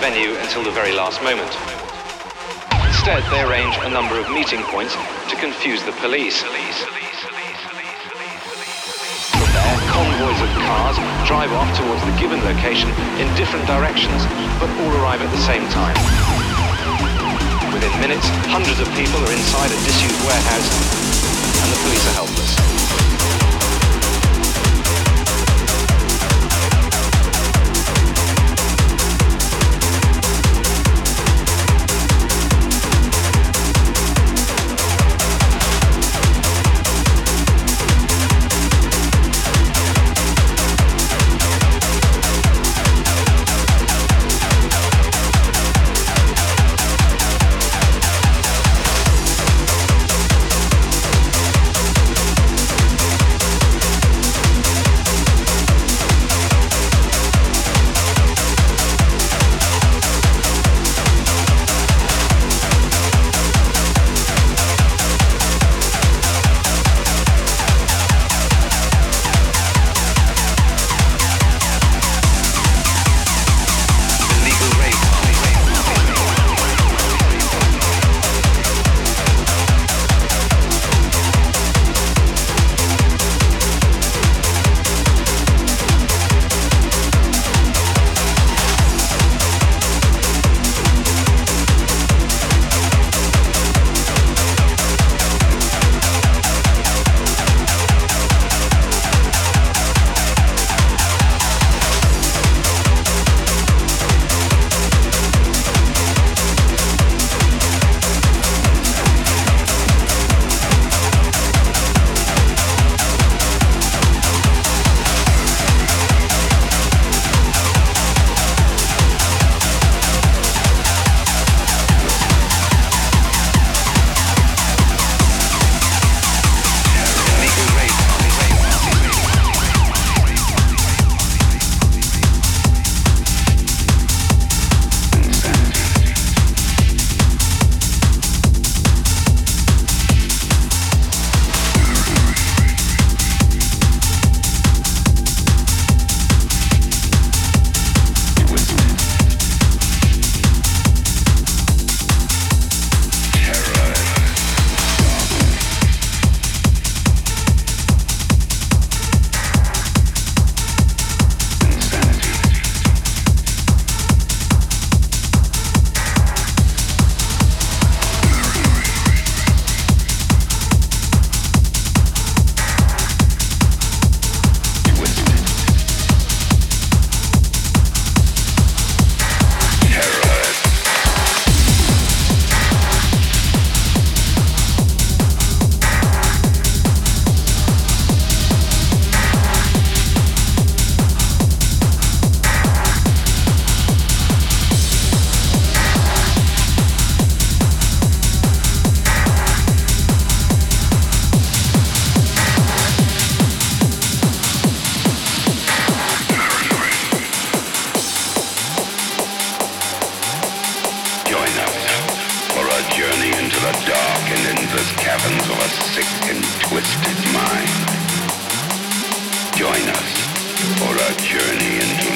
venue until the very last moment. Instead, they arrange a number of meeting points to confuse the police. From there, convoys of cars drive off towards the given location in different directions, but all arrive at the same time. Within minutes, hundreds of people are inside a disused warehouse, and the police are helpless. Weapons of a sick and twisted mind. Join us for a journey into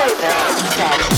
program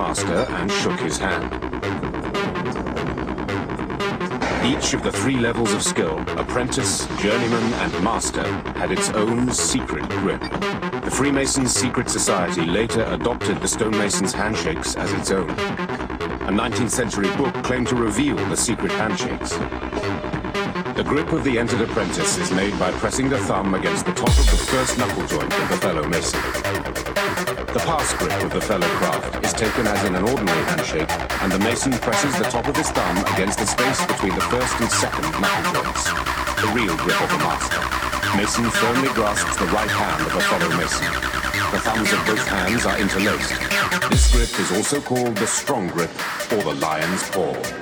master and shook his hand. Each of the three levels of skill, apprentice, journeyman, and master, had its own secret grip. The Freemasons' secret society later adopted the stonemasons' handshakes as its own. A 19th century book claimed to reveal the secret handshakes. The grip of the entered apprentice is made by pressing the thumb against the top of the first knuckle joint of the fellow mason. The pass grip of the fellow craft is taken as in an ordinary handshake, and the mason presses the top of his thumb against the space between the first and second knuckle joints. The real grip of the master. Mason firmly grasps the right hand of a fellow mason. The thumbs of both hands are interlaced. This grip is also called the strong grip or the lion's paw.